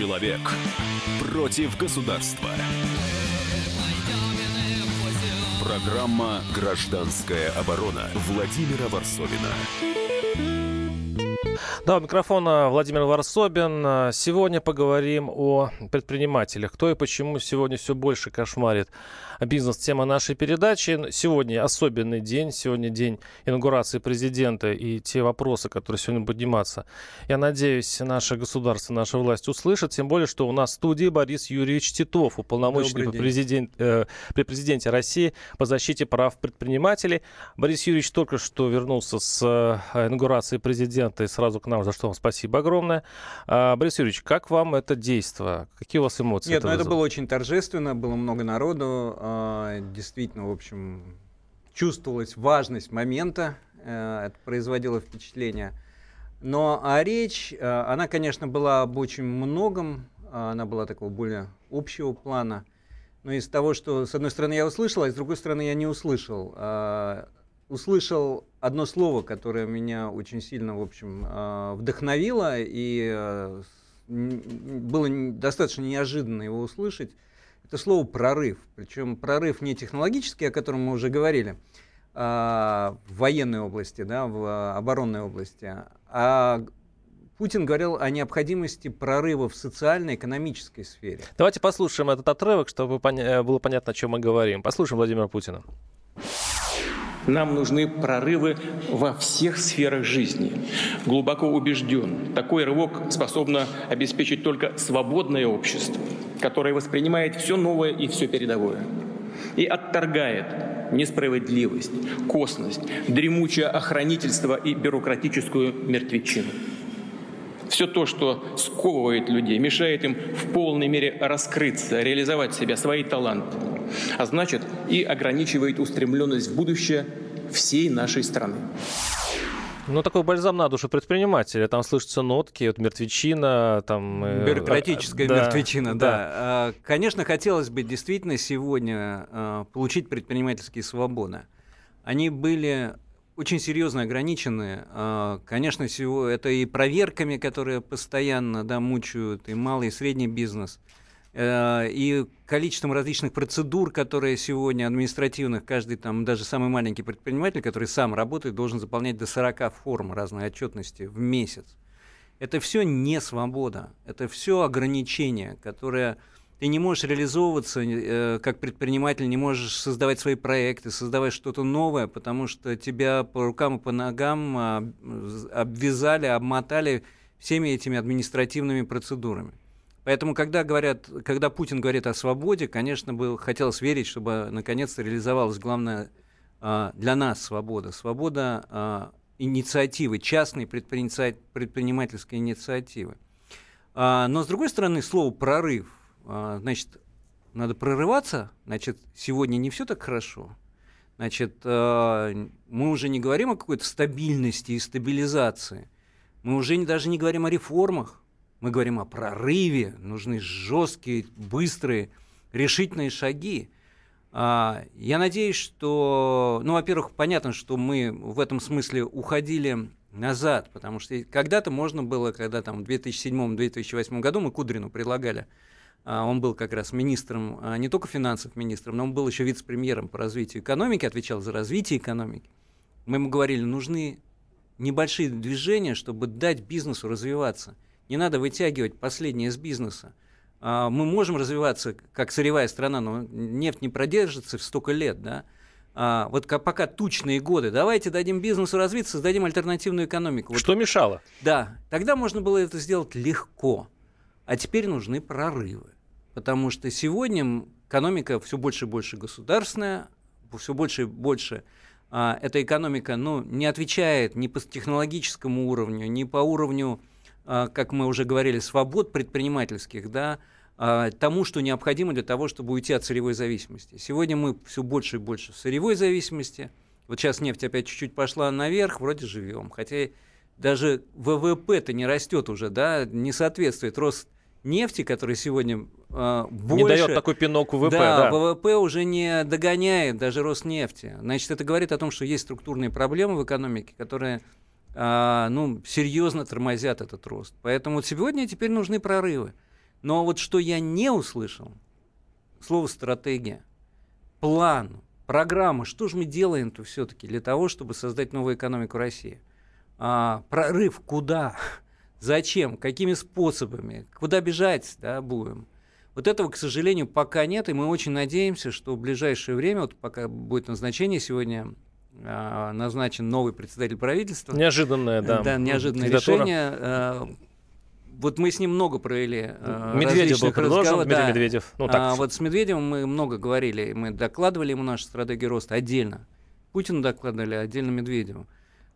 Человек против государства. Программа «Гражданская оборона» Владимира Варсовина. Да, у микрофона Владимир Варсобин. Сегодня поговорим о предпринимателях. Кто и почему сегодня все больше кошмарит бизнес-тема нашей передачи. Сегодня особенный день. Сегодня день инаугурации президента и те вопросы, которые сегодня будут подниматься. Я надеюсь, наше государство, наша власть услышит. Тем более, что у нас в студии Борис Юрьевич Титов, уполномоченный при, президент, э, при президенте России по защите прав предпринимателей. Борис Юрьевич только что вернулся с э, инаугурации президента и сразу к нам, за что вам спасибо огромное. А, Борис Юрьевич, как вам это действие? Какие у вас эмоции? Нет, это, ну, это было очень торжественно, было много народу. А, действительно, в общем, чувствовалась важность момента. Э, это производило впечатление. Но а речь, э, она, конечно, была об очень многом. Она была такого более общего плана. Но из того, что, с одной стороны, я услышал, а с другой стороны, я не услышал услышал одно слово, которое меня очень сильно, в общем, а, вдохновило, и а, было достаточно неожиданно его услышать. Это слово «прорыв». Причем прорыв не технологический, о котором мы уже говорили, а, в военной области, да, в оборонной области, а Путин говорил о необходимости прорыва в социально-экономической сфере. Давайте послушаем этот отрывок, чтобы было понятно, о чем мы говорим. Послушаем Владимира Путина. Нам нужны прорывы во всех сферах жизни. Глубоко убежден, такой рывок способно обеспечить только свободное общество, которое воспринимает все новое и все передовое и отторгает несправедливость, косность, дремучее охранительство и бюрократическую мертвечину. Все то, что сковывает людей, мешает им в полной мере раскрыться, реализовать себя, свои таланты – а значит и ограничивает устремленность в будущее всей нашей страны. Ну, такой бальзам на душу предпринимателя. Там слышатся нотки, вот мертвечина, там... Э, Бюрократическая да, мертвечина, да. да. А, конечно, хотелось бы действительно сегодня а, получить предпринимательские свободы. Они были очень серьезно ограничены. А, конечно, это и проверками, которые постоянно да, мучают, и малый, и средний бизнес – Э, и количеством различных процедур, которые сегодня административных, каждый там, даже самый маленький предприниматель, который сам работает, должен заполнять до 40 форм разной отчетности в месяц. Это все не свобода, это все ограничения, которые ты не можешь реализовываться э, как предприниматель, не можешь создавать свои проекты, создавать что-то новое, потому что тебя по рукам и по ногам а, обвязали, обмотали всеми этими административными процедурами. Поэтому, когда, говорят, когда Путин говорит о свободе, конечно, бы хотелось верить, чтобы наконец-то реализовалась главная а, для нас свобода. Свобода а, инициативы, частной предпринимательской инициативы. Но, с другой стороны, слово «прорыв», значит, надо прорываться, значит, сегодня не все так хорошо. Значит, мы уже не говорим о какой-то стабильности и стабилизации. Мы уже даже не говорим о реформах. Мы говорим о прорыве, нужны жесткие, быстрые, решительные шаги. А, я надеюсь, что, ну, во-первых, понятно, что мы в этом смысле уходили назад, потому что когда-то можно было, когда там в 2007-2008 году мы Кудрину предлагали, а, он был как раз министром, а, не только финансов министром, но он был еще вице-премьером по развитию экономики, отвечал за развитие экономики. Мы ему говорили, нужны небольшие движения, чтобы дать бизнесу развиваться – не надо вытягивать последнее из бизнеса. А, мы можем развиваться как сырьевая страна, но нефть не продержится в столько лет, да. А, вот пока тучные годы, давайте дадим бизнесу развиться, создадим альтернативную экономику. Что вот, мешало? Да, тогда можно было это сделать легко, а теперь нужны прорывы, потому что сегодня экономика все больше и больше государственная, все больше и больше а, эта экономика ну, не отвечает ни по технологическому уровню, ни по уровню а, как мы уже говорили, свобод предпринимательских, да, а, тому, что необходимо для того, чтобы уйти от сырьевой зависимости. Сегодня мы все больше и больше в сырьевой зависимости. Вот сейчас нефть опять чуть-чуть пошла наверх, вроде живем. Хотя даже ВВП-то не растет уже, да, не соответствует рост нефти, который сегодня э, больше... Не дает такой пинок ВВП, да, да. ВВП уже не догоняет даже рост нефти. Значит, это говорит о том, что есть структурные проблемы в экономике, которые а, ну, серьезно тормозят этот рост. Поэтому сегодня теперь нужны прорывы. Но вот что я не услышал, слово стратегия, план, программа, что же мы делаем-то все-таки для того, чтобы создать новую экономику России? А, прорыв куда? Зачем? Какими способами? Куда бежать да, будем? Вот этого, к сожалению, пока нет, и мы очень надеемся, что в ближайшее время, вот пока будет назначение сегодня, э, назначен новый председатель правительства. Неожиданное, да. Да, неожиданное решение. Э, вот мы с ним много провели э, Медведев был предложен, Дмитрий да. Медведев. Ну, так. А, вот с Медведевым мы много говорили, мы докладывали ему нашу стратегию роста отдельно. Путину докладывали, отдельно Медведеву.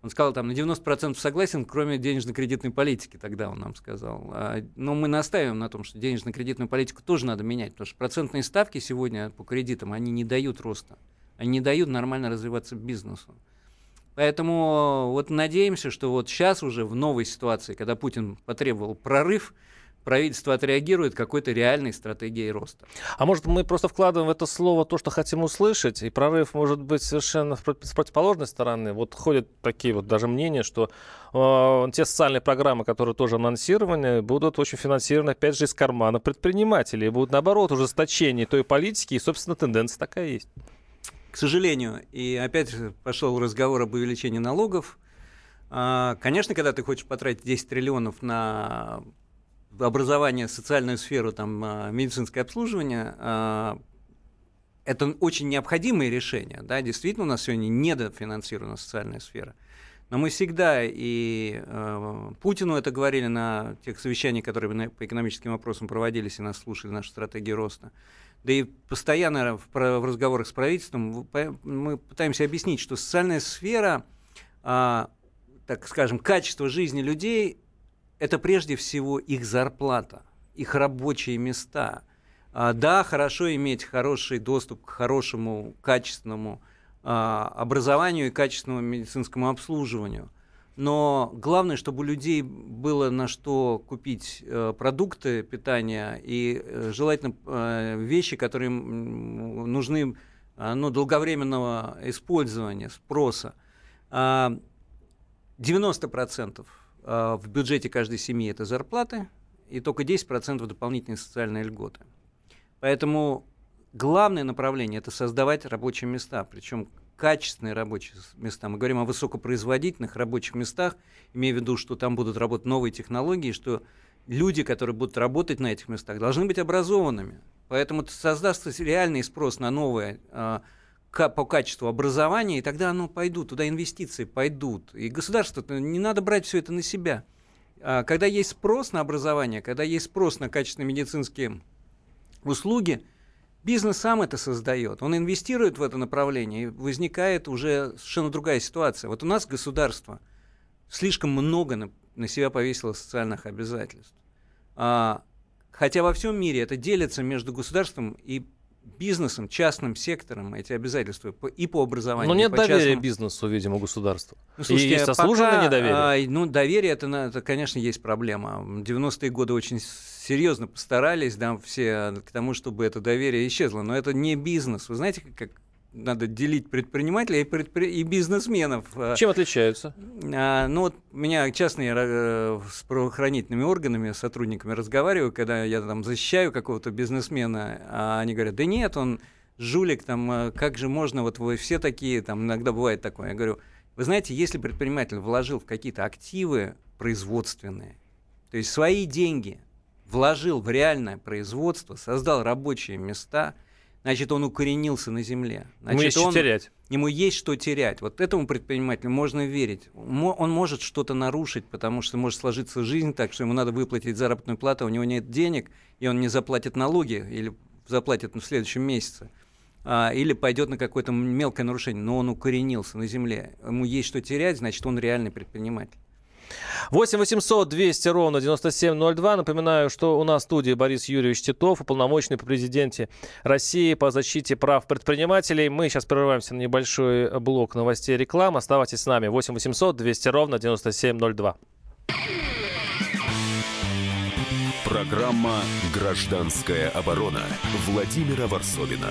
Он сказал там на 90% согласен, кроме денежно-кредитной политики, тогда он нам сказал. А, но мы настаиваем на том, что денежно-кредитную политику тоже надо менять, потому что процентные ставки сегодня по кредитам, они не дают роста, они не дают нормально развиваться бизнесу. Поэтому вот надеемся, что вот сейчас уже в новой ситуации, когда Путин потребовал прорыв, правительство отреагирует какой-то реальной стратегией роста. А может, мы просто вкладываем в это слово то, что хотим услышать, и прорыв может быть совершенно с противоположной стороны. Вот ходят такие вот даже мнения, что э, те социальные программы, которые тоже анонсированы, будут очень финансированы, опять же, из кармана предпринимателей, будут, наоборот, ужесточение той политики, и, собственно, тенденция такая есть. К сожалению, и опять пошел разговор об увеличении налогов. А, конечно, когда ты хочешь потратить 10 триллионов на образование, социальную сферу, там, а, медицинское обслуживание, а, это очень необходимые решения. Да? Действительно, у нас сегодня недофинансирована социальная сфера. Но мы всегда, и э, Путину это говорили на тех совещаниях, которые по экономическим вопросам проводились, и нас слушали, нашу стратегию роста. Да и постоянно в, в разговорах с правительством мы пытаемся объяснить, что социальная сфера, э, так скажем, качество жизни людей это прежде всего их зарплата, их рабочие места. А, да, хорошо иметь хороший доступ к хорошему, качественному а, образованию и качественному медицинскому обслуживанию. Но главное, чтобы у людей было на что купить э, продукты питания и э, желательно э, вещи, которые нужны ну, долговременного использования, спроса. 90% а, в бюджете каждой семьи это зарплаты, и только 10% дополнительные социальные льготы. Поэтому главное направление – это создавать рабочие места, причем качественные рабочие места. Мы говорим о высокопроизводительных рабочих местах, имея в виду, что там будут работать новые технологии, что люди, которые будут работать на этих местах, должны быть образованными. Поэтому создастся реальный спрос на новые а, по качеству образования, и тогда оно пойдут, туда инвестиции пойдут. И государство, не надо брать все это на себя. А когда есть спрос на образование, когда есть спрос на качественные медицинские услуги, бизнес сам это создает. Он инвестирует в это направление, и возникает уже совершенно другая ситуация. Вот у нас государство слишком много на, на себя повесило социальных обязательств. А, хотя во всем мире это делится между государством и бизнесом, частным сектором эти обязательства и по образованию. Но нет по доверия частному... бизнесу, видимо, государству. Ну, слушайте, и есть заслуженное пока, недоверие. А, ну, доверие, это, это, конечно, есть проблема. 90-е годы очень серьезно постарались, да, все к тому, чтобы это доверие исчезло. Но это не бизнес. Вы знаете, как надо делить предпринимателей и, предпри... и бизнесменов. А, Чем отличаются? А, ну вот меня часто я э, с правоохранительными органами, сотрудниками разговариваю, когда я там защищаю какого-то бизнесмена, а они говорят, да нет, он жулик, там, э, как же можно, вот вы все такие, там иногда бывает такое. Я говорю, вы знаете, если предприниматель вложил в какие-то активы производственные, то есть свои деньги вложил в реальное производство, создал рабочие места – значит, он укоренился на земле. Значит, ему есть он, что терять. Ему есть что терять. Вот этому предпринимателю можно верить. Он может что-то нарушить, потому что может сложиться жизнь так, что ему надо выплатить заработную плату, у него нет денег, и он не заплатит налоги или заплатит в следующем месяце. А, или пойдет на какое-то мелкое нарушение, но он укоренился на земле. Ему есть что терять, значит, он реальный предприниматель. 8 800 200 ровно 9702. Напоминаю, что у нас в студии Борис Юрьевич Титов, уполномоченный по президенте России по защите прав предпринимателей. Мы сейчас прерываемся на небольшой блок новостей и рекламы. Оставайтесь с нами. 8 800 200 ровно 9702. Программа «Гражданская оборона» Владимира Варсовина.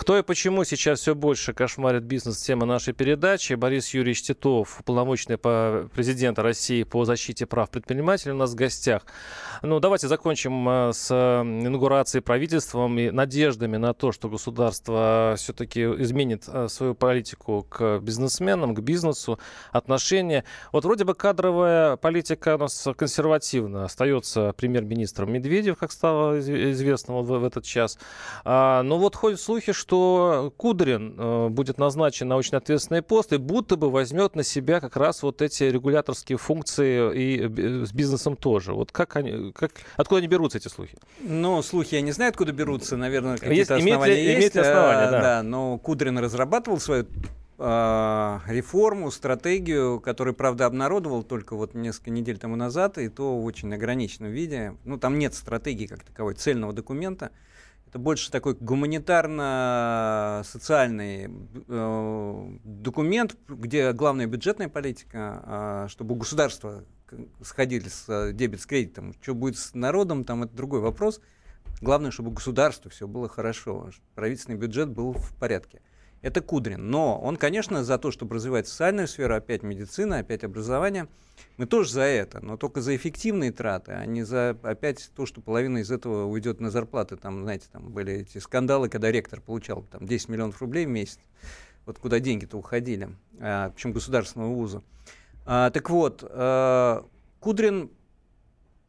Кто и почему сейчас все больше кошмарит бизнес тема нашей передачи. Борис Юрьевич Титов, полномочный по президента России по защите прав предпринимателей у нас в гостях. Ну, давайте закончим э, с инаугурацией правительством и надеждами на то, что государство все-таки изменит э, свою политику к бизнесменам, к бизнесу, отношения. Вот вроде бы кадровая политика у нас консервативна. Остается премьер-министром Медведев, как стало известно в, в этот час. А, но вот ходят слухи, что Кудрин э, будет назначен на очень ответственный пост и будто бы возьмет на себя как раз вот эти регуляторские функции и с бизнесом тоже. Вот как они, как, откуда они берутся, эти слухи? Ну, слухи я не знаю, откуда берутся. Наверное, какие-то есть, основания имеет ли, есть. Имеет ли основания, да. да. Но Кудрин разрабатывал свою реформу, стратегию, которую, правда, обнародовал только вот несколько недель тому назад, и то в очень ограниченном виде. Ну, там нет стратегии как таковой, цельного документа. Это больше такой гуманитарно-социальный э, документ, где главная бюджетная политика, э, чтобы у государства сходили с э, дебет с кредитом. Что будет с народом, там это другой вопрос. Главное, чтобы государству все было хорошо, правительственный бюджет был в порядке. Это Кудрин. Но он, конечно, за то, чтобы развивать социальную сферу, опять медицина, опять образование. Мы тоже за это, но только за эффективные траты, а не за опять то, что половина из этого уйдет на зарплаты. Там, знаете, там были эти скандалы, когда ректор получал там, 10 миллионов рублей в месяц. Вот куда деньги-то уходили, а, причем государственного вуза. А, так вот, а, Кудрин,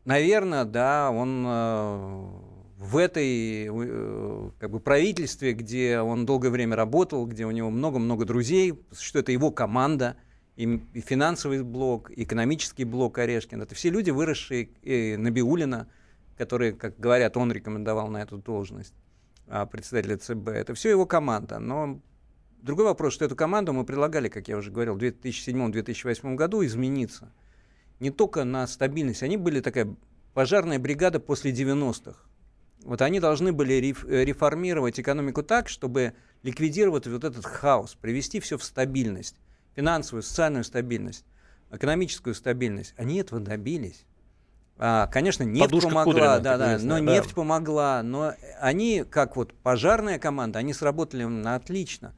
наверное, да, он а, в этой э, как бы, правительстве, где он долгое время работал, где у него много-много друзей, что это его команда, и, и финансовый блок, и экономический блок Орешкин. Это все люди, выросшие и Набиулина, которые, как говорят, он рекомендовал на эту должность а, председателя ЦБ. Это все его команда. Но Другой вопрос, что эту команду мы предлагали, как я уже говорил, в 2007-2008 году измениться. Не только на стабильность. Они были такая пожарная бригада после 90-х. Вот они должны были реформировать экономику так, чтобы ликвидировать вот этот хаос, привести все в стабильность, финансовую, социальную стабильность, экономическую стабильность. Они этого добились. А, конечно, нефть Подушка помогла, Кудрина, да, да, но да. нефть помогла, но они, как вот пожарная команда, они сработали на отлично.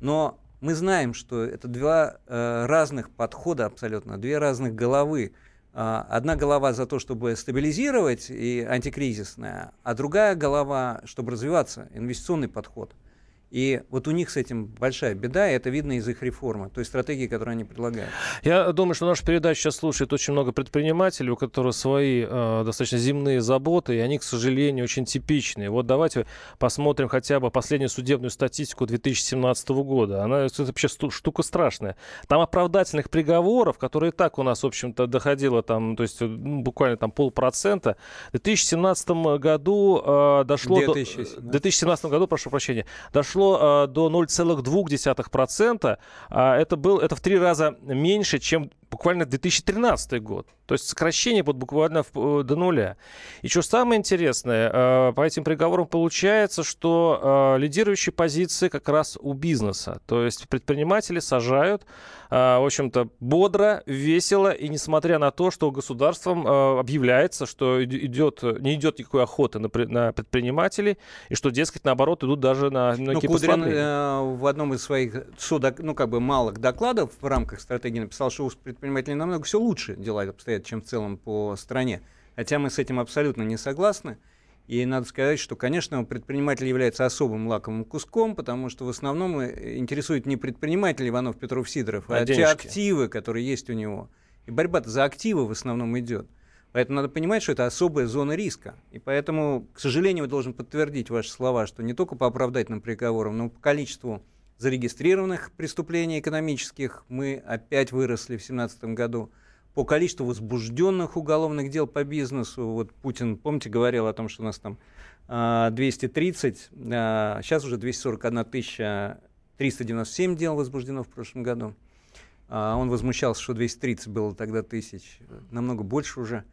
Но мы знаем, что это два э, разных подхода абсолютно, две разных головы. Э, одна голова за то, чтобы стабилизировать и антикризисная, а другая голова, чтобы развиваться, инвестиционный подход. И вот у них с этим большая беда, и это видно из их реформы, той стратегии, которую они предлагают. Я думаю, что нашу передачу сейчас слушает очень много предпринимателей, у которых свои э, достаточно земные заботы, и они, к сожалению, очень типичные. Вот давайте посмотрим хотя бы последнюю судебную статистику 2017 года. Она это вообще штука страшная. Там оправдательных приговоров, которые так у нас, в общем-то, доходило там, то есть ну, буквально там полпроцента. В 2017 году э, дошло 2017. до... В 2017 году, прошу прощения, дошло дошло э, до 0,2%. А это, был, это в три раза меньше, чем буквально 2013 год. То есть сокращение вот буквально в, э, до нуля. И что самое интересное, э, по этим приговорам получается, что э, лидирующие позиции как раз у бизнеса. То есть предприниматели сажают, в общем-то, бодро, весело, и несмотря на то, что государством объявляется, что идет, не идет никакой охоты на, на предпринимателей, и что, дескать, наоборот, идут даже на многие ну, Кудрин э, в одном из своих судок, ну, как бы малых докладов в рамках стратегии написал, что у предпринимателей намного все лучше дела обстоят, чем в целом по стране. Хотя мы с этим абсолютно не согласны. И надо сказать, что, конечно, предприниматель является особым лаковым куском, потому что в основном э, интересует не предприниматель Иванов, Петров, Сидоров, а, а те активы, которые есть у него. И борьба за активы в основном идет. Поэтому надо понимать, что это особая зона риска. И поэтому, к сожалению, должен подтвердить ваши слова, что не только по оправдательным приговорам, но и по количеству зарегистрированных преступлений экономических мы опять выросли в 2017 году по количеству возбужденных уголовных дел по бизнесу. Вот Путин, помните, говорил о том, что у нас там 230, а, сейчас уже 241 тысяча 397 дел возбуждено в прошлом году. А, он возмущался, что 230 было тогда тысяч, намного больше уже.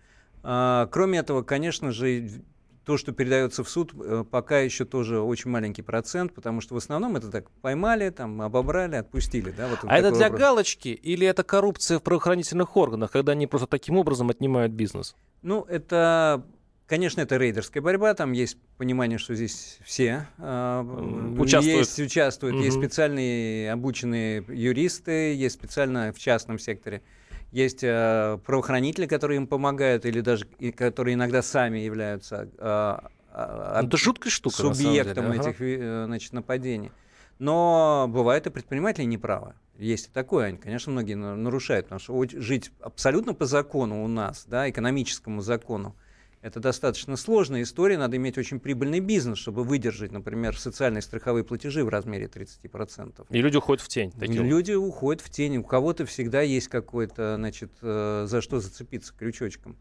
А, кроме этого, конечно же, то, что передается в суд, э, пока еще тоже очень маленький процент, потому что в основном это так поймали, там, обобрали, отпустили. Да, вот а это для образ. галочки или это коррупция в правоохранительных органах, когда они просто таким образом отнимают бизнес? Ну, это Конечно, это рейдерская борьба, там есть понимание, что здесь все э, участвуют. Есть, участвуют. Угу. Есть специальные обученные юристы, есть специально в частном секторе. Есть э, правоохранители, которые им помогают, или даже и, которые иногда сами являются э, э, это жуткая штука, субъектом ага. этих э, значит, нападений. Но бывает и предприниматели неправы. Есть и такое, они, конечно, многие нарушают, потому что жить абсолютно по закону у нас, да, экономическому закону, это достаточно сложная история, надо иметь очень прибыльный бизнес, чтобы выдержать, например, социальные страховые платежи в размере 30%. И люди уходят в тень. Таким. Люди уходят в тень, у кого-то всегда есть какой-то, значит, э, за что зацепиться крючочком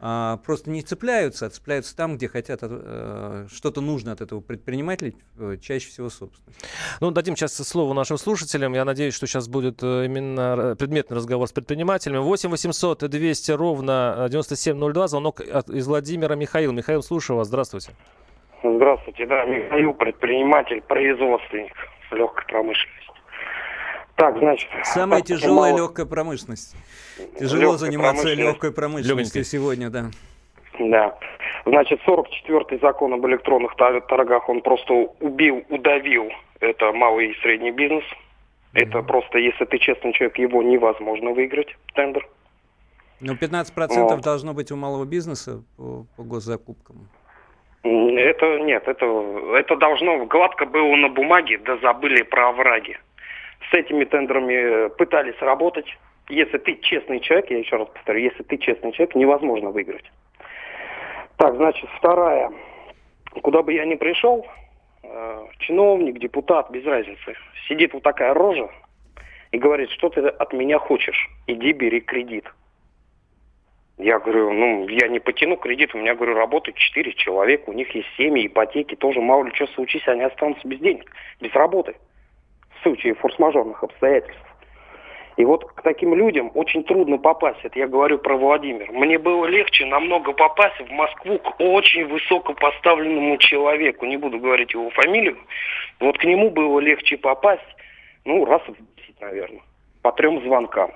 а, просто не цепляются, а цепляются там, где хотят э, что-то нужно от этого предпринимателя, э, чаще всего собственность. Ну, дадим сейчас слово нашим слушателям. Я надеюсь, что сейчас будет э, именно предметный разговор с предпринимателями. 8 800 200 ровно 9702. Звонок от, из Владимира Михаил. Михаил, слушаю вас. Здравствуйте. Здравствуйте, да, Михаил, предприниматель, производственник легкой промышленности. Так, значит... Самая тяжелая мало... легкая промышленность. Тяжело легкая заниматься промышленность. легкой промышленностью Легонькой. сегодня, да. Да. Значит, 44-й закон об электронных торгах, он просто убил, удавил это малый и средний бизнес. Mm-hmm. Это просто, если ты честный человек, его невозможно выиграть, тендер. Ну, 15% вот. должно быть у малого бизнеса по, по госзакупкам. Это нет, это, это должно гладко было на бумаге, да забыли про овраги с этими тендерами пытались работать. Если ты честный человек, я еще раз повторю, если ты честный человек, невозможно выиграть. Так, значит, вторая. Куда бы я ни пришел, э, чиновник, депутат, без разницы, сидит вот такая рожа и говорит, что ты от меня хочешь, иди бери кредит. Я говорю, ну, я не потяну кредит, у меня, говорю, работают четыре человека, у них есть семьи, ипотеки, тоже мало ли что случись, они останутся без денег, без работы случае форс-мажорных обстоятельств. И вот к таким людям очень трудно попасть. Это я говорю про Владимир. Мне было легче намного попасть в Москву к очень высокопоставленному человеку. Не буду говорить его фамилию. Вот к нему было легче попасть, ну, раз в 10, наверное, по трем звонкам.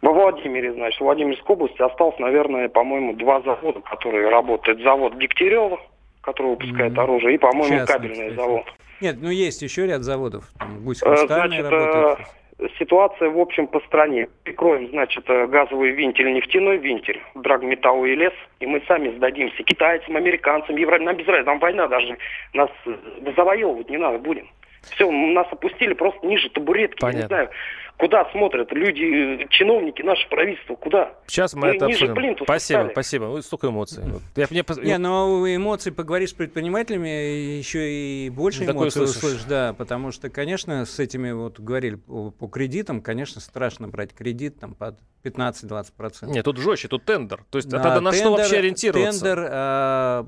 Во Владимире, значит, в Владимирской области осталось, наверное, по-моему, два завода, которые работают. Завод Дегтярева, который выпускает mm-hmm. оружие, и, по-моему, кабельный кстати. завод. Нет, ну есть еще ряд заводов. Там Гусь э, Значит, работает. Э, ситуация, в общем, по стране. Прикроем, значит, э, газовый винтель, нефтяной винтель, драгметалл и лес, и мы сами сдадимся китайцам, американцам, евро... нам без разницы, нам война даже, нас завоевывать не надо будем. Все, нас опустили просто ниже табуретки. Понятно. Я не знаю, куда смотрят люди, чиновники, наше правительство, куда? Сейчас мы, мы это обсудим. Спасибо, стали. спасибо. Вы столько эмоций. Я, мне... Не, но эмоции поговоришь с предпринимателями, еще и больше ну, эмоций услышишь. Да, потому что, конечно, с этими, вот говорили по, по кредитам, конечно, страшно брать кредит там под 15-20%. Нет, тут жестче, тут тендер. То есть, а, тогда на тендер, что вообще ориентироваться? Тендер, а,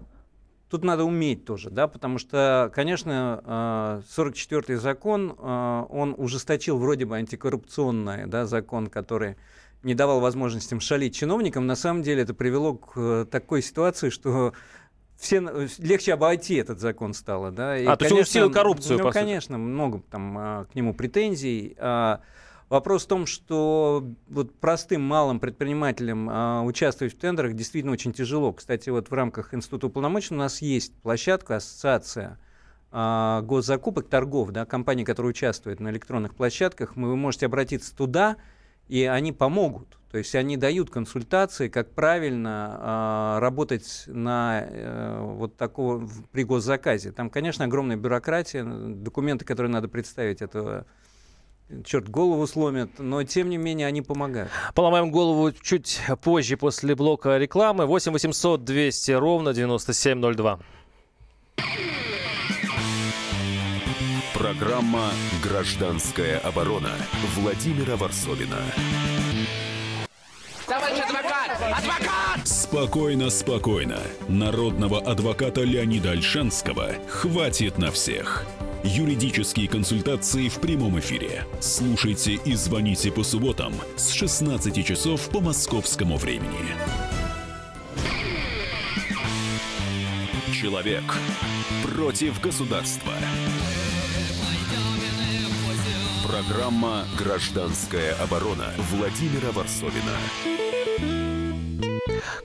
Тут надо уметь тоже, да, потому что, конечно, 44-й а, закон, а, он ужесточил вроде бы антикоррупционный да, закон, который не давал возможностям шалить чиновникам. На самом деле это привело к э, такой ситуации, что все легче обойти этот закон стало, да. И, а, то есть он усилил коррупцию, Ну, конечно, много там а, к нему претензий. Вопрос в том, что вот простым малым предпринимателям а, участвовать в тендерах действительно очень тяжело. Кстати, вот в рамках Института уполномоченных у нас есть площадка, ассоциация а, госзакупок, торгов, да, компаний, которые участвуют на электронных площадках. Вы можете обратиться туда, и они помогут. То есть они дают консультации, как правильно а, работать на а, вот такого при госзаказе. Там, конечно, огромная бюрократия, документы, которые надо представить, это черт голову сломят, но тем не менее они помогают. Поломаем голову чуть позже после блока рекламы. 8 800 200 ровно 9702. Программа «Гражданская оборона» Владимира Варсовина. Давай Адвокат! Спокойно, спокойно. Народного адвоката Леонида Альшанского хватит на всех. Юридические консультации в прямом эфире. Слушайте и звоните по субботам с 16 часов по московскому времени. Человек против государства. Программа «Гражданская оборона» Владимира Варсовина.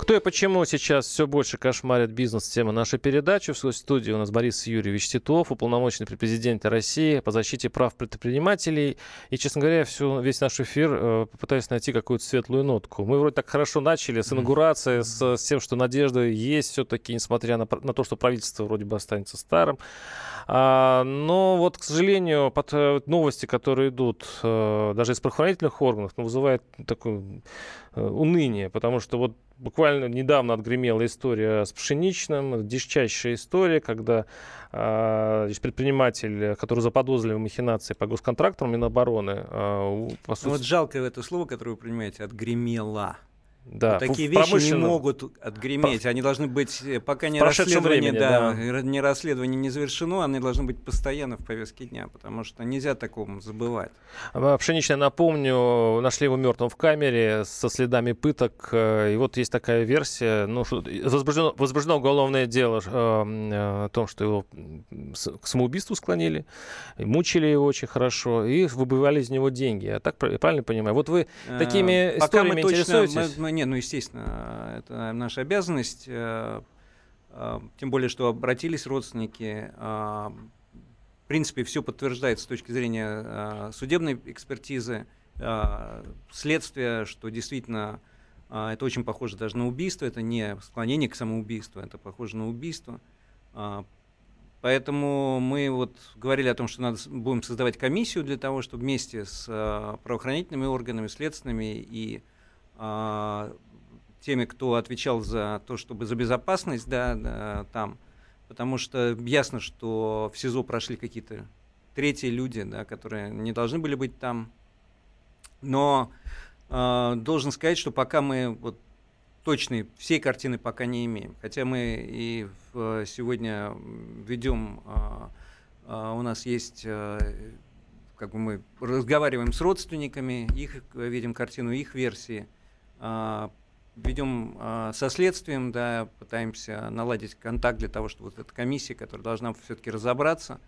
Кто и почему сейчас все больше кошмарит бизнес тема нашей передачи. В студии у нас Борис Юрьевич Титов, уполномоченный при президенте России по защите прав предпринимателей. И, честно говоря, всю, весь наш эфир э, попытаюсь найти какую-то светлую нотку. Мы вроде так хорошо начали с инаугурации, с, с тем, что надежда есть все-таки, несмотря на, на то, что правительство вроде бы останется старым. А, но вот, к сожалению, под э, новости, которые идут э, даже из правоохранительных органов, ну, вызывает такое э, уныние, потому что вот буквально недавно отгремела история с пшеничным, дичайшая история, когда э, предприниматель, который заподозрили в махинации по госконтрактам Минобороны, э, по сути... Ну вот жалко это слово, которое вы принимаете, отгремела. Да, вот такие вещи не могут отгреметь. Они должны быть, э, пока не расследование, времени, да, да. не расследование не завершено, они должны быть постоянно в повестке дня, потому что нельзя такому забывать. А, Пшеничная, напомню, нашли его мертвым в камере со следами пыток. Э, и вот есть такая версия. Ну, возбуждено, возбуждено уголовное дело э, о том, что его к самоубийству склонили, мучили его очень хорошо и выбивали из него деньги. Я так правильно понимаю? Вот вы такими историями интересуетесь? Мы, мы, не, ну, естественно, это наша обязанность. Э, э, тем более, что обратились родственники. Э, в принципе, все подтверждается с точки зрения судебной экспертизы, следствия, что действительно это очень похоже даже на убийство, это не склонение к самоубийству, это похоже на убийство. Поэтому мы вот говорили о том, что надо будем создавать комиссию для того, чтобы вместе с правоохранительными органами, следственными и теми, кто отвечал за то, чтобы за безопасность да, там, потому что ясно, что в СИЗО прошли какие-то третьи люди, да, которые не должны были быть там. Но э, должен сказать, что пока мы вот, точной всей картины пока не имеем. Хотя мы и в, сегодня ведем, э, э, у нас есть э, как бы мы разговариваем с родственниками, их видим картину их версии. А, ведем а, со следствием, да, пытаемся наладить контакт для того, чтобы вот эта комиссия, которая должна все-таки разобраться,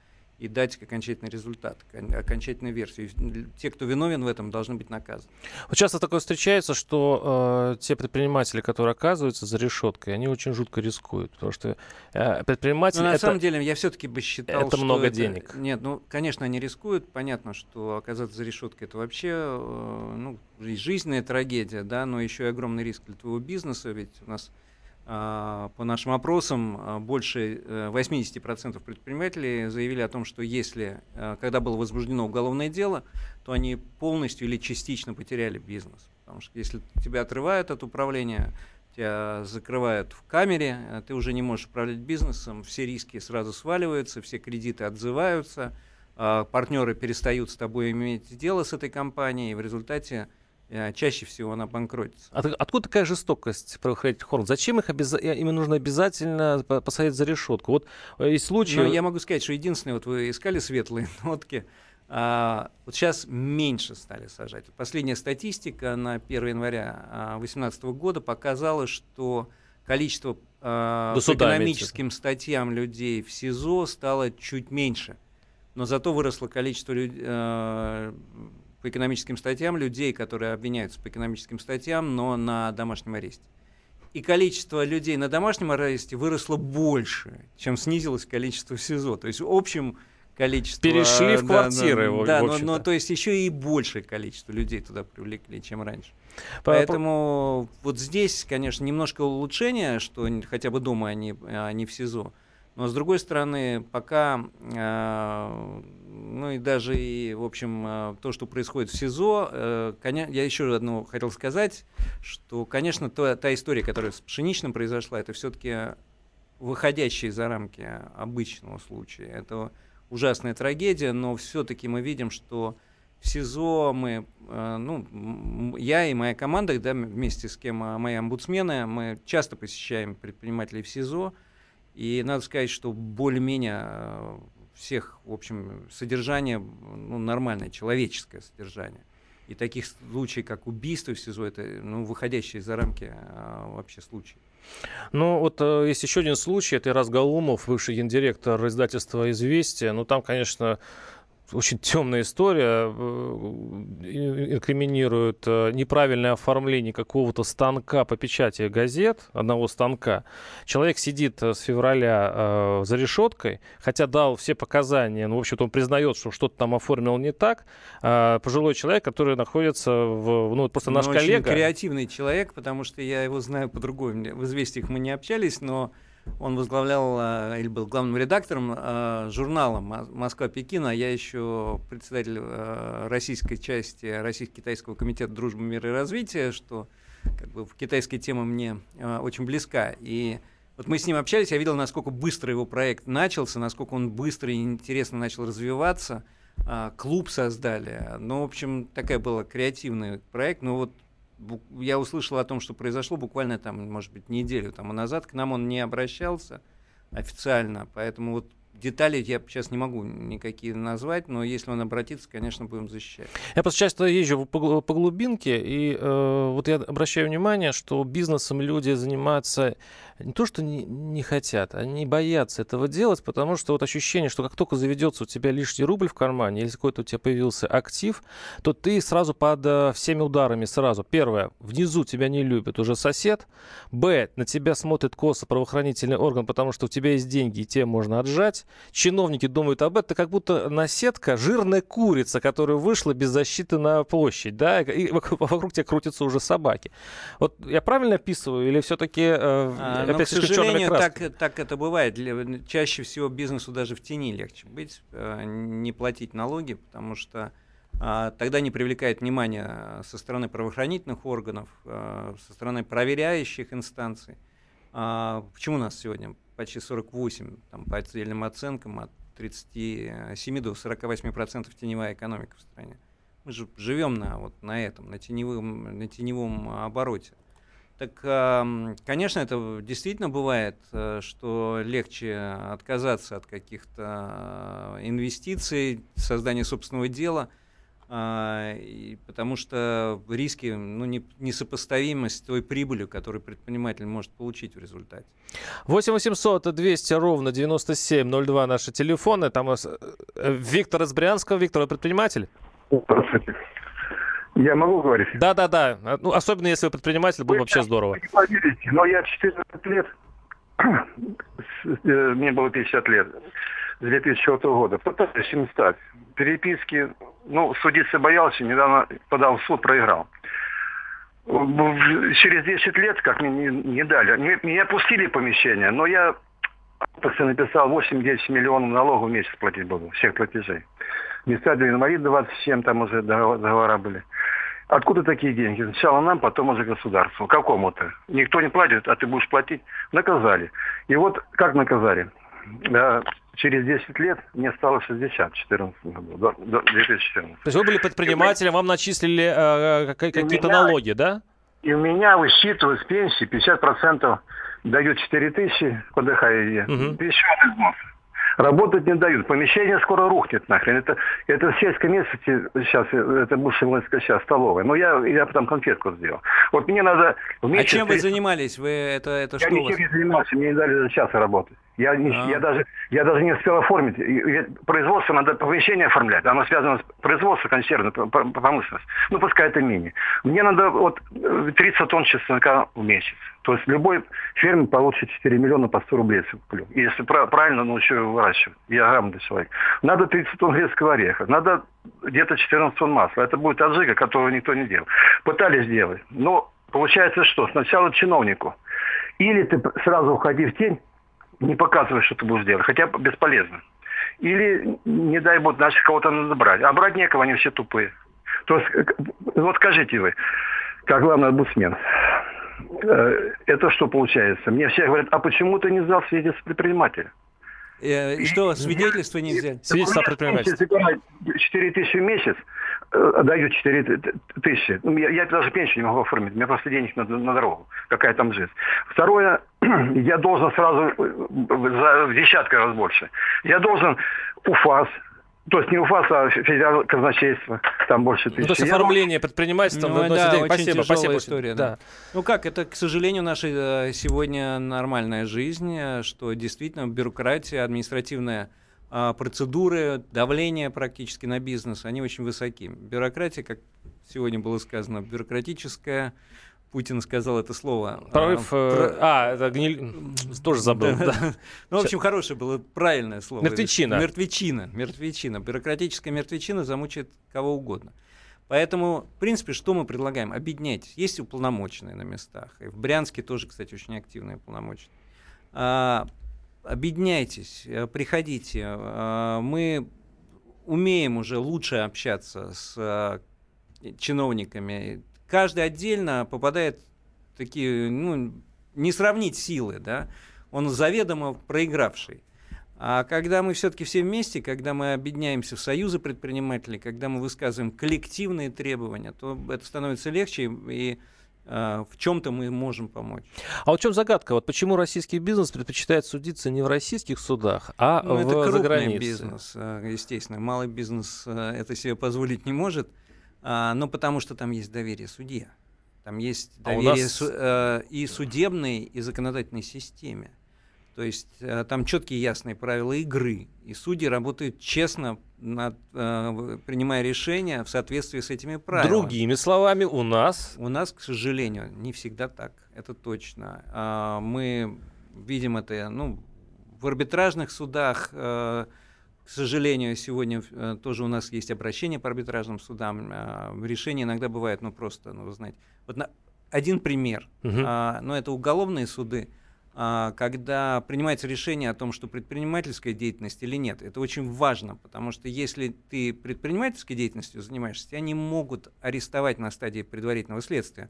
и дать окончательный результат, окончательную версию. Те, кто виновен в этом, должны быть наказаны. Вот часто такое встречается, что э, те предприниматели, которые оказываются за решеткой, они очень жутко рискуют, потому что э, предприниматели... Но на это, самом деле, я все-таки бы считал, это что много это, денег. Нет, ну, конечно, они рискуют. Понятно, что оказаться за решеткой это вообще э, ну, жизненная трагедия, да, но еще и огромный риск для твоего бизнеса, ведь у нас по нашим опросам а, больше 80% э, предпринимателей заявили о том, что если, э, когда было возбуждено уголовное дело, то они полностью или частично потеряли бизнес. Потому что если тебя отрывают от управления, тебя закрывают в камере, э, ты уже не можешь управлять бизнесом, все риски сразу сваливаются, все кредиты отзываются, а, партнеры перестают с тобой иметь дело с этой компанией, и в результате чаще всего она банкротится. От, откуда такая жестокость правоохранительных органов? Зачем их обяз... Э, им нужно обязательно посадить за решетку? Вот э, из случая... Ну, я могу сказать, что единственное, вот вы искали светлые нотки, а, вот сейчас меньше стали сажать. Последняя статистика на 1 января 2018 а, года показала, что количество а, по экономическим имеется. статьям людей в СИЗО стало чуть меньше. Но зато выросло количество людей, а, по экономическим статьям людей, которые обвиняются по экономическим статьям, но на домашнем аресте. И количество людей на домашнем аресте выросло больше, чем снизилось количество в СИЗО. То есть в общем количество... Перешли в квартиры, да, да, но, но то есть еще и большее количество людей туда привлекли, чем раньше. По Поэтому вот здесь, конечно, немножко улучшение, что хотя бы дома они, они в СИЗО. Но с другой стороны, пока, э, ну и даже и, в общем, э, то, что происходит в СИЗО, э, я еще одно хотел сказать, что, конечно, та, та история, которая с Пшеничным произошла, это все-таки выходящие за рамки обычного случая. Это ужасная трагедия, но все-таки мы видим, что в СИЗО мы, ну, я и моя команда, да, вместе с кем а, мои омбудсмены, мы часто посещаем предпринимателей в СИЗО, и надо сказать, что более-менее э, всех, в общем, содержание ну, нормальное, человеческое содержание. И таких случаев, как убийство в СИЗО, это ну, выходящие за рамки а, вообще случаи. Ну, вот э, есть еще один случай, это Ирас Галумов, бывший гендиректор издательства «Известия». Ну, там, конечно, очень темная история, э, инкриминирует э, неправильное оформление какого-то станка по печати газет, одного станка. Человек сидит э, с февраля э, за решеткой, хотя дал все показания, ну, в общем-то, он признает, что что-то там оформил не так. Э, пожилой человек, который находится в, ну, просто наш но коллега. Очень креативный человек, потому что я его знаю по-другому. В «Известиях» мы не общались, но он возглавлял а, или был главным редактором а, журнала «Москва-Пекин», а я еще председатель а, российской части Российско-Китайского комитета дружбы, мира и развития, что как бы китайская тема мне очень близка. И вот мы с ним общались, я видел, насколько быстро его проект начался, насколько он быстро и интересно начал развиваться. Клуб создали. Ну, в общем, такая была креативный проект. Но вот я услышал о том, что произошло буквально там, может быть, неделю тому назад. К нам он не обращался официально, поэтому вот Детали я сейчас не могу никакие назвать, но если он обратится, конечно, будем защищать. Я просто часто езжу по, глубинке, и э, вот я обращаю внимание, что бизнесом люди занимаются не то, что не, не хотят, они боятся этого делать, потому что вот ощущение, что как только заведется у тебя лишний рубль в кармане, или какой-то у тебя появился актив, то ты сразу под э, всеми ударами сразу. Первое, внизу тебя не любит уже сосед. Б, на тебя смотрит косо правоохранительный орган, потому что у тебя есть деньги, и тебе можно отжать чиновники думают об этом, как будто наседка, жирная курица, которая вышла без защиты на площадь, да, и вокруг тебя крутятся уже собаки. Вот я правильно описываю или все-таки э, а, опять к сожалению, так, так это бывает. Чаще всего бизнесу даже в тени легче быть, э, не платить налоги, потому что а, тогда не привлекает внимания со стороны правоохранительных органов, э, со стороны проверяющих инстанций. Почему у нас сегодня почти 48, там, по отдельным оценкам, от 37 до 48 процентов теневая экономика в стране. Мы же живем на, вот, на этом, на теневом, на теневом обороте. Так, конечно, это действительно бывает, э, что легче отказаться от каких-то э, инвестиций, создания собственного дела – а, потому что риски ну, не, несопоставимы с той прибылью, которую предприниматель может получить в результате. 8 800 200 ровно 9702 наши телефоны. Там у нас э, Виктор из Брянского. Виктор, предприниматель? Здравствуйте. Я могу говорить? Да, да, да. Ну, особенно если вы предприниматель, будет вообще здорово. Вы не поверите, но я 14 лет, э, мне было 50 лет, с 2004 года, пытаюсь им стать. Переписки ну, судиться боялся, недавно подал в суд, проиграл. Через 10 лет, как мне не, не дали, не, меня пустили в помещение, но я после написал 8-10 миллионов налогов в месяц платить буду, всех платежей. Места для инвалидов 27, там уже договора были. Откуда такие деньги? Сначала нам, потом уже государству. Какому-то. Никто не платит, а ты будешь платить. Наказали. И вот как наказали? через 10 лет мне стало 60 в 2014 году, до, до 2014. То есть вы были предпринимателем, вам начислили э, какие-то налоги, да? И у меня высчитывают с пенсии 50% дают 4 тысячи по ДХИ, угу. еще взнос. Работать не дают. Помещение скоро рухнет нахрен. Это, это в сельской местности сейчас, это бывшая Волынская сейчас столовая. Но я, я потом конфетку сделал. Вот мне надо... В месяц... А чем вы занимались? Вы это, это я что ничем не занимался, мне не дали за час работать. Я, не, а. я, даже, я даже не успел оформить. Производство надо помещение оформлять. Оно связано с производством консервной промышленности. Ну, пускай это мини. Мне надо вот 30 тонн чеснока в месяц. То есть любой фермер получит 4 миллиона по 100 рублей, если куплю. Если правильно научу его выращивать. Я грамотный человек. Надо 30 тонн грецкого ореха. Надо где-то 14 тонн масла. Это будет аджика, которого никто не делал. Пытались сделать. Но получается что? Сначала чиновнику. Или ты сразу уходи в тень, не показывай, что ты будешь делать. Хотя бесполезно. Или, не дай бог, значит, кого-то надо брать. А брать некого, они все тупые. То есть, вот скажите вы, как главный обусмен, Э, это что получается? Мне все говорят, а почему ты не взял свидетельство предпринимателя? Э, и что, свидетельство не взяли? Свидетельство предпринимателя. 4 тысячи в месяц, э, дают 4 тысячи. Ну, я, я даже пенсию не могу оформить, мне просто денег на, на дорогу, какая там жизнь. Второе, я должен сразу за десятка раз больше. Я должен УФАС, то есть не УФАС, а федеральное казначейство, там больше тысячи. Ну, то есть оформление предпринимательства ну, да, Очень спасибо, спасибо. история, да. да. Ну как, это, к сожалению, наша э, сегодня нормальная жизнь, э, что действительно бюрократия, административная процедуры, давление практически на бизнес, они очень высоки. Бюрократия, как сегодня было сказано, бюрократическая, Путин сказал это слово. Прорыв. А, про... а это гниль. Тоже забыл. Да, да. Ну, в общем, хорошее было правильное слово. Мертвечина. Мертвечина. Мертвечина. Бюрократическая мертвечина замучает кого угодно. Поэтому, в принципе, что мы предлагаем? Объединяйтесь. Есть уполномоченные на местах. И в Брянске тоже, кстати, очень активные уполномоченные. А, объединяйтесь, э, приходите. А, мы умеем уже лучше общаться с э, чиновниками каждый отдельно попадает в такие, ну, не сравнить силы, да, он заведомо проигравший. А когда мы все-таки все вместе, когда мы объединяемся в союзы предпринимателей, когда мы высказываем коллективные требования, то это становится легче, и э, в чем-то мы можем помочь. А вот в чем загадка? Вот почему российский бизнес предпочитает судиться не в российских судах, а ну, в это крупный бизнес, э, естественно. Малый бизнес э, это себе позволить не может. А, ну, потому что там есть доверие судье. Там есть а доверие нас... су- э, и судебной, и законодательной системе. То есть э, там четкие ясные правила игры, и судьи работают честно, над, э, принимая решения в соответствии с этими правилами. Другими словами, у нас... У нас, к сожалению, не всегда так, это точно. А, мы видим это ну, в арбитражных судах, э, к сожалению, сегодня э, тоже у нас есть обращение по арбитражным судам. Э, решения иногда бывают, ну просто, ну вы знаете. Вот на, один пример, угу. а, но это уголовные суды, а, когда принимается решение о том, что предпринимательская деятельность или нет. Это очень важно, потому что если ты предпринимательской деятельностью занимаешься, тебя не могут арестовать на стадии предварительного следствия.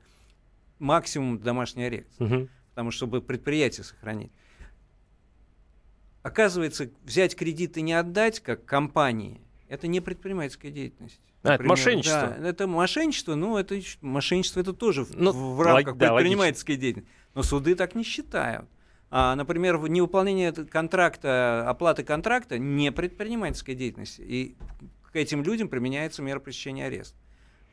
Максимум домашний арест, угу. потому что чтобы предприятие сохранить. Оказывается, взять кредит и не отдать, как компании, это не предпринимательская деятельность. А, это мошенничество. Да, это мошенничество, ну, это мошенничество это тоже ну, в, в рамках да, предпринимательской логично. деятельности. Но суды так не считают. А, например, невыполнение контракта, оплаты контракта не предпринимательская деятельность. И к этим людям применяется мера пресечения ареста.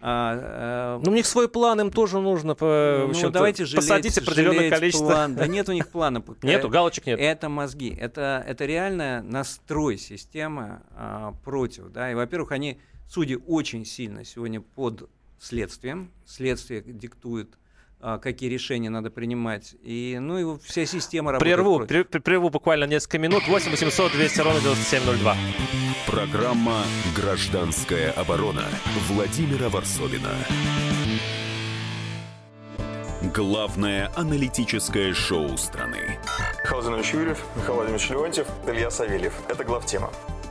А, э, ну, у них свой план, им тоже нужно по, ну, давайте жалеть, посадить определенное количество. План. Да нет у них плана. Нету, галочек нет. Это мозги. Это, это реально настрой системы а, против. Да? И, во-первых, они, судьи, очень сильно сегодня под следствием. Следствие диктует какие решения надо принимать. И, ну, и вся система работает. Прерву, против. прерву буквально несколько минут. 8 800 200 ровно 9702. Программа «Гражданская оборона» Владимира Варсовина. Главное аналитическое шоу страны. Михаил Юрьев, Михаил Владимирович Леонтьев, Илья Савельев. Это главтема.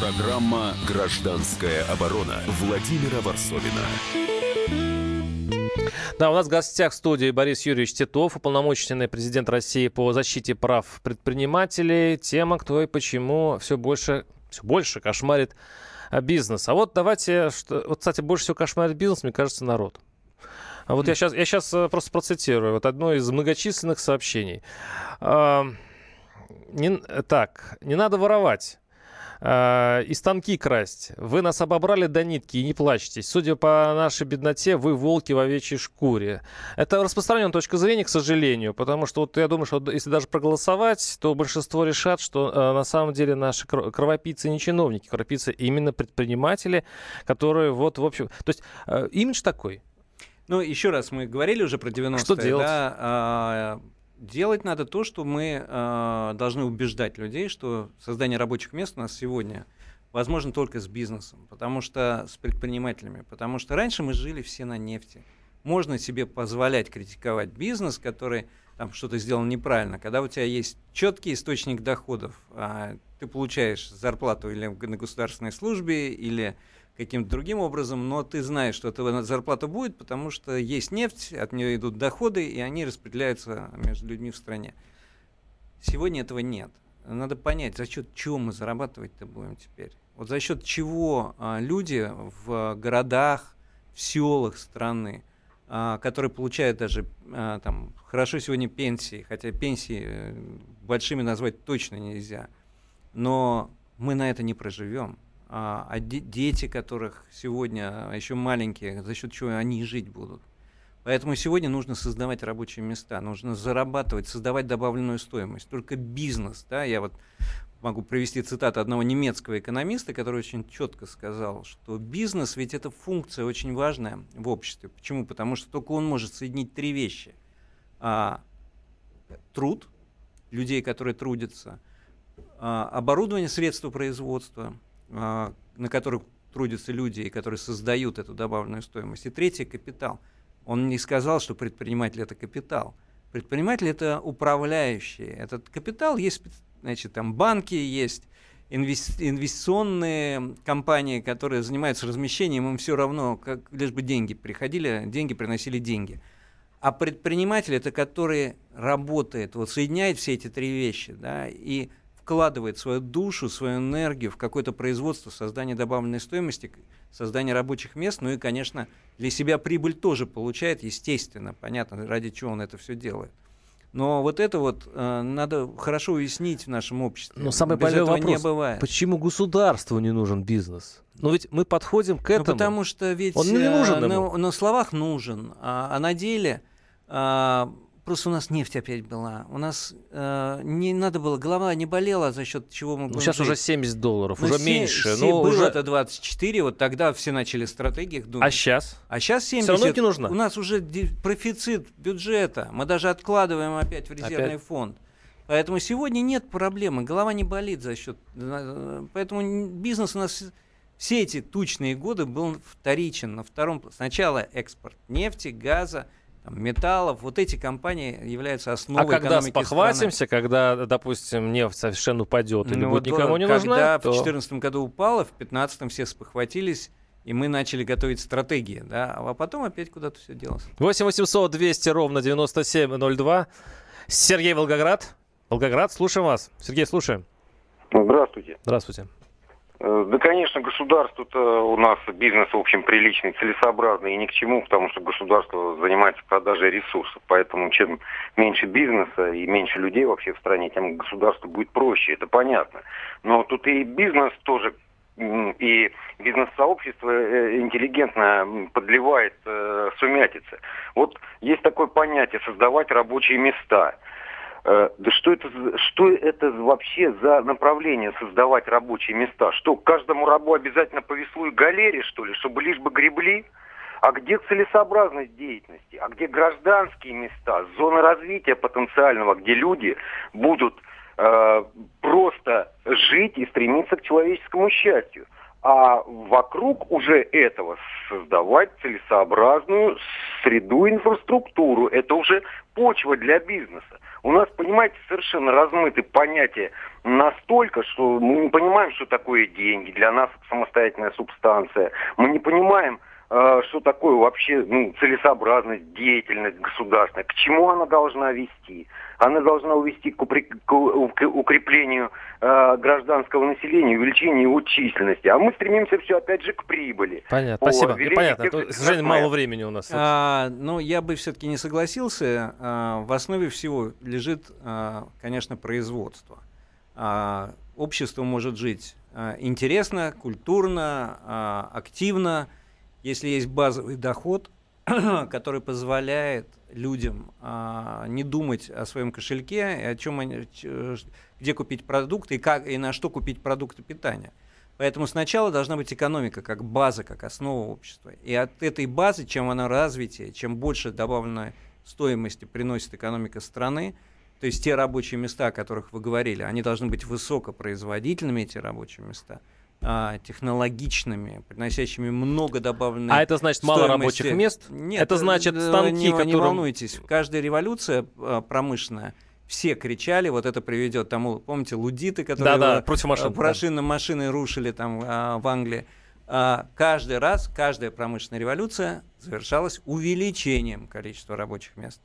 Программа «Гражданская оборона» Владимира Варсовина. Да, у нас в гостях в студии Борис Юрьевич Титов, уполномоченный президент России по защите прав предпринимателей. Тема «Кто и почему» все больше, все больше кошмарит бизнес. А вот давайте, что, вот, кстати, больше всего кошмарит бизнес, мне кажется, народ. А вот я сейчас, я сейчас э, просто процитирую вот одно из многочисленных сообщений. А, не, так, не надо воровать. Э, и станки красть. Вы нас обобрали до нитки и не плачьтесь. Судя по нашей бедноте, вы волки в овечьей шкуре. Это распространенная точка зрения, к сожалению, потому что вот я думаю, что если даже проголосовать, то большинство решат, что э, на самом деле наши кровопийцы не чиновники, кровопийцы именно предприниматели, которые вот, в общем... То есть э, имидж такой. Ну, еще раз, мы говорили уже про 90-е. Что делать? Да, а, делать надо то, что мы э, должны убеждать людей, что создание рабочих мест у нас сегодня возможно только с бизнесом, потому что с предпринимателями, потому что раньше мы жили все на нефти. Можно себе позволять критиковать бизнес, который там что-то сделал неправильно, когда у тебя есть четкий источник доходов, а ты получаешь зарплату или на государственной службе, или каким-то другим образом, но ты знаешь, что эта зарплата будет, потому что есть нефть, от нее идут доходы, и они распределяются между людьми в стране. Сегодня этого нет. Надо понять, за счет чего мы зарабатывать-то будем теперь. Вот за счет чего а, люди в городах, в селах страны, а, которые получают даже а, там хорошо сегодня пенсии, хотя пенсии э, большими назвать точно нельзя, но мы на это не проживем. А, а дети, которых сегодня еще маленькие, за счет чего они жить будут. Поэтому сегодня нужно создавать рабочие места, нужно зарабатывать, создавать добавленную стоимость. Только бизнес, да, я вот могу привести цитату одного немецкого экономиста, который очень четко сказал, что бизнес ведь это функция очень важная в обществе. Почему? Потому что только он может соединить три вещи. А, труд, людей, которые трудятся, а, оборудование, средства производства, а, на которых трудятся люди и которые создают эту добавленную стоимость. И третье – капитал – он не сказал, что предприниматель это капитал. Предприниматель это управляющий. Этот капитал есть, значит, там банки есть, инвестиционные компании, которые занимаются размещением, им все равно, как лишь бы деньги приходили, деньги приносили деньги. А предприниматель это который работает, вот соединяет все эти три вещи, да, и вкладывает свою душу, свою энергию в какое-то производство, создание добавленной стоимости, создание рабочих мест, ну и, конечно, для себя прибыль тоже получает, естественно, понятно, ради чего он это все делает. Но вот это вот э, надо хорошо уяснить в нашем обществе. Но самый Без больной вопрос, не бывает. почему государству не нужен бизнес? Ну ведь мы подходим к этому. Ну, потому что ведь он не нужен э, на, на словах нужен, а, а на деле э, Просто у нас нефть опять была. У нас э, не надо было, голова не болела, за счет чего мы Ну, сейчас жить. уже 70 долларов, Ну, уже се- меньше. се- но было уже... это 24, вот тогда все начали стратегии думать. А сейчас? А сейчас 70. Всё равно не нужно? У нас уже профицит бюджета. Мы даже откладываем опять в резервный Опять? фонд. Поэтому сегодня нет проблемы, голова не болит за счет... э, Поэтому бизнес у нас все эти тучные годы был вторичен. На втором... Сначала экспорт нефти, газа, там, металлов. Вот эти компании являются А основой когда экономики страны. спохватимся, когда, допустим, нефть совершенно упадет или Ну, будет вот, никому не когда нужна, в то... 2014 году упало, в 2015 все спохватились, и мы начали готовить стратегии, да, а потом опять куда-то все делось. 8 800 200 ровно 9702. Сергей Волгоград. Волгоград, слушаем вас. Сергей, слушаем. Здравствуйте. Здравствуйте. Э, Да, конечно, государство-то у нас бизнес, в общем, приличный, целесообразный и ни к чему, потому что государство занимается продажей ресурсов. Поэтому чем меньше бизнеса и меньше людей вообще в стране, тем государству будет проще, это понятно. Но тут и бизнес тоже и бизнес-сообщество э, интеллигентно подливает э, сумятицы. Вот есть такое понятие создавать рабочие места. Э, Да что это, что это вообще за направление создавать рабочие места? Что, каждому рабу обязательно по веслу и галере, что ли, чтобы лишь бы гребли? А где целесообразность деятельности? А где гражданские места, зоны развития потенциального, где люди будут э, просто жить и стремиться к человеческому счастью? А вокруг уже этого создавать целесообразную среду, инфраструктуру. Это уже почва для бизнеса. У нас, понимаете, совершенно размыты понятия настолько, что мы не понимаем, что такое деньги. Для нас самостоятельная субстанция. Мы не понимаем, что такое вообще ну, целесообразность, деятельность государственная, к чему она должна вести. Она должна увести к, упре- к укреплению э, гражданского населения, увеличению его численности. А мы стремимся все опять же к прибыли. Понятно, О, спасибо. Понятно. Тут, К сожалению, мало времени у нас. А, ну, я бы все-таки не согласился. А, в основе всего лежит, а, конечно, производство. А, общество может жить а, интересно, культурно, а, активно, если есть базовый доход, который позволяет людям а, не думать о своем кошельке, и о чем они, где купить продукты и, как, и на что купить продукты питания. Поэтому сначала должна быть экономика как база, как основа общества. И от этой базы, чем она развитие, чем больше добавленной стоимости приносит экономика страны, то есть те рабочие места, о которых вы говорили, они должны быть высокопроизводительными, эти рабочие места, а, технологичными, приносящими много добавленной А это значит мало рабочих мест? Нет, это значит станки, не, которым... не волнуйтесь. Каждая революция а, промышленная, все кричали, вот это приведет тому, помните, лудиты, которые да, да, против машин, машины, да. машины рушили там а, в Англии. А, каждый раз, каждая промышленная революция завершалась увеличением количества рабочих мест.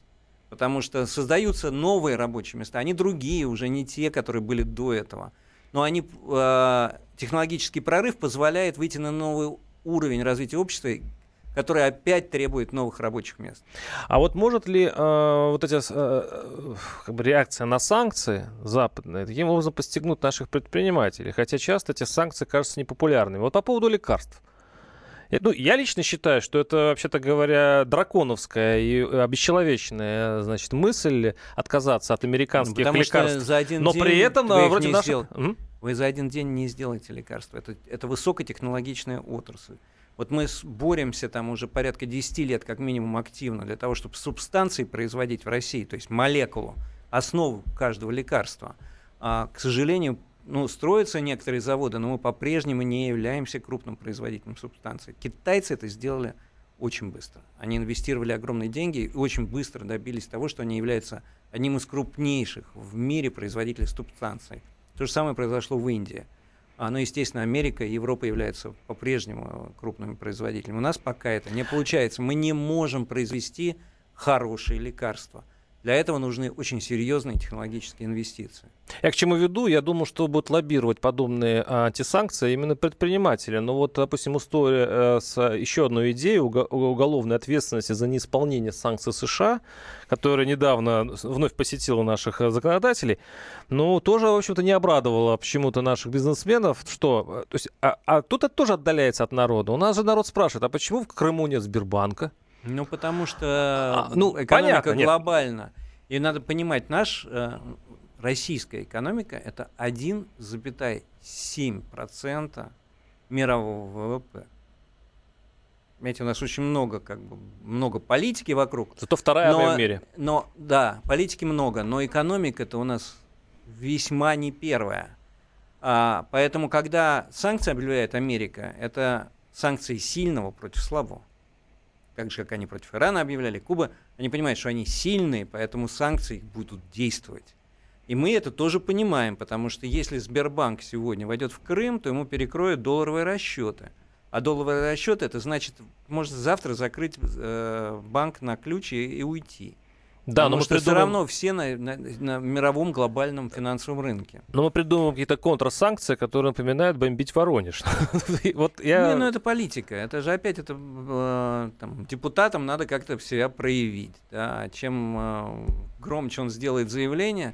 Потому что создаются новые рабочие места, они другие, уже не те, которые были до этого. Но они, э, технологический прорыв позволяет выйти на новый уровень развития общества, который опять требует новых рабочих мест. А вот может ли э, вот эти э, как бы реакция на санкции западные таким образом постигнуть наших предпринимателей? Хотя часто эти санкции кажутся непопулярными. Вот по поводу лекарств. Ну, я лично считаю, что это, вообще-то говоря, драконовская и обесчеловечная, значит, мысль отказаться от американских ну, лекарств. за один Но день при этом вы вроде наших... сдел... Вы за один день не сделаете лекарства. Это, это высокотехнологичная отрасль. Вот мы боремся там уже порядка 10 лет как минимум активно для того, чтобы субстанции производить в России, то есть молекулу, основу каждого лекарства. А, к сожалению, ну, строятся некоторые заводы, но мы по-прежнему не являемся крупным производителем субстанций. Китайцы это сделали очень быстро. Они инвестировали огромные деньги и очень быстро добились того, что они являются одним из крупнейших в мире производителей субстанций. То же самое произошло в Индии. А, ну, естественно, Америка и Европа являются по-прежнему крупными производителями. У нас пока это не получается. Мы не можем произвести хорошие лекарства – для этого нужны очень серьезные технологические инвестиции. Я к чему веду? Я думаю, что будут лоббировать подобные антисанкции именно предприниматели. Но вот, допустим, история э, с еще одной идеей уголовной ответственности за неисполнение санкций США, которая недавно вновь посетила наших э, законодателей, ну, тоже, в общем-то, не обрадовала почему-то наших бизнесменов. Что? Э, то есть, а, а тут это тоже отдаляется от народа. У нас же народ спрашивает, а почему в Крыму нет Сбербанка? Ну, потому что а, ну, экономика понятно, глобальна. Нет. И надо понимать, наш э, российская экономика это 1,7% мирового ВВП. Понимаете, у нас очень много, как бы, много политики вокруг. Зато вторая но, в мире. Но, да, политики много, но экономика-то у нас весьма не первая. А, поэтому, когда санкции объявляет Америка, это санкции сильного против слабого так же, как они против Ирана объявляли, Куба, они понимают, что они сильные, поэтому санкции будут действовать. И мы это тоже понимаем, потому что если Сбербанк сегодня войдет в Крым, то ему перекроют долларовые расчеты. А долларовые расчеты это значит, может завтра закрыть э, банк на ключ и, и уйти. Да, Потому но что мы придумаем... все равно все на, на, на мировом глобальном финансовом рынке. Но мы придумаем какие-то контрсанкции, которые напоминают бомбить Воронеж. вот я... Не, ну это политика. Это же опять это э, там, депутатам надо как-то себя проявить. Да? Чем э, громче он сделает заявление,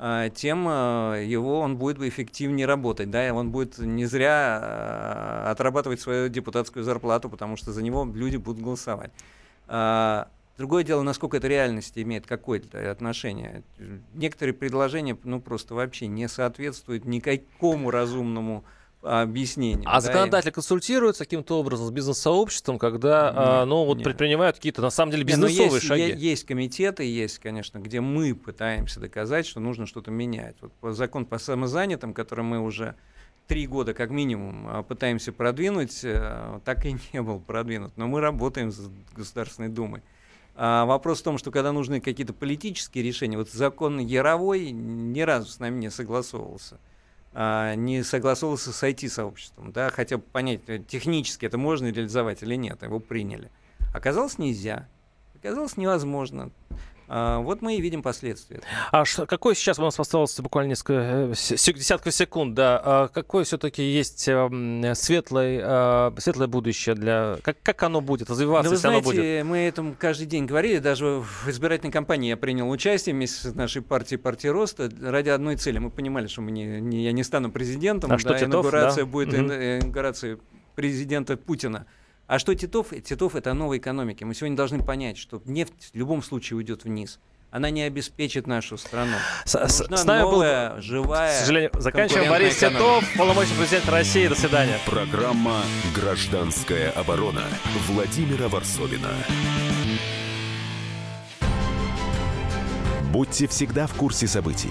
э, тем его он будет эффективнее работать. Да? И он будет не зря отрабатывать свою депутатскую зарплату, потому что за него люди будут голосовать. Другое дело, насколько это реальности имеет какое-то отношение. Некоторые предложения ну, просто вообще не соответствуют никакому разумному объяснению. А да, законодатели и... консультируются каким-то образом с бизнес-сообществом, когда нет, а, ну, вот нет. предпринимают какие-то, на самом деле, ну, бизнесовые есть, шаги? Есть комитеты, есть, конечно, где мы пытаемся доказать, что нужно что-то менять. Вот закон по самозанятым, который мы уже три года как минимум а, пытаемся продвинуть, э, так и не был продвинут. Но мы работаем с Государственной Думой. А вопрос в том, что когда нужны какие-то политические решения, вот закон Яровой ни разу с нами не согласовывался. А, не согласовывался с IT-сообществом, да, хотя бы понять, э, технически это можно реализовать или нет, его приняли. Оказалось нельзя, оказалось невозможно. А, вот мы и видим последствия. А что, какой сейчас у нас осталось буквально несколько э, десятков секунд, да? А какое все-таки есть э, светлое, э, светлое будущее для как как оно будет развиваться? Да вы знаете, будет? мы этом каждый день говорили, даже в избирательной кампании я принял участие вместе с нашей партией партии роста ради одной цели. Мы понимали, что мы не, не я не стану президентом, а да, что, Титов, инаугурация да? будет угу. инаугурация президента Путина. А что Титов? Титов – это новая экономика. Мы сегодня должны понять, что нефть в любом случае уйдет вниз. Она не обеспечит нашу страну. С, Нужна с нами новая, был, живая, К сожалению, заканчиваем. Борис Титов, полномочный президент России. До свидания. Программа «Гражданская оборона» Владимира Варсовина. Будьте всегда в курсе событий.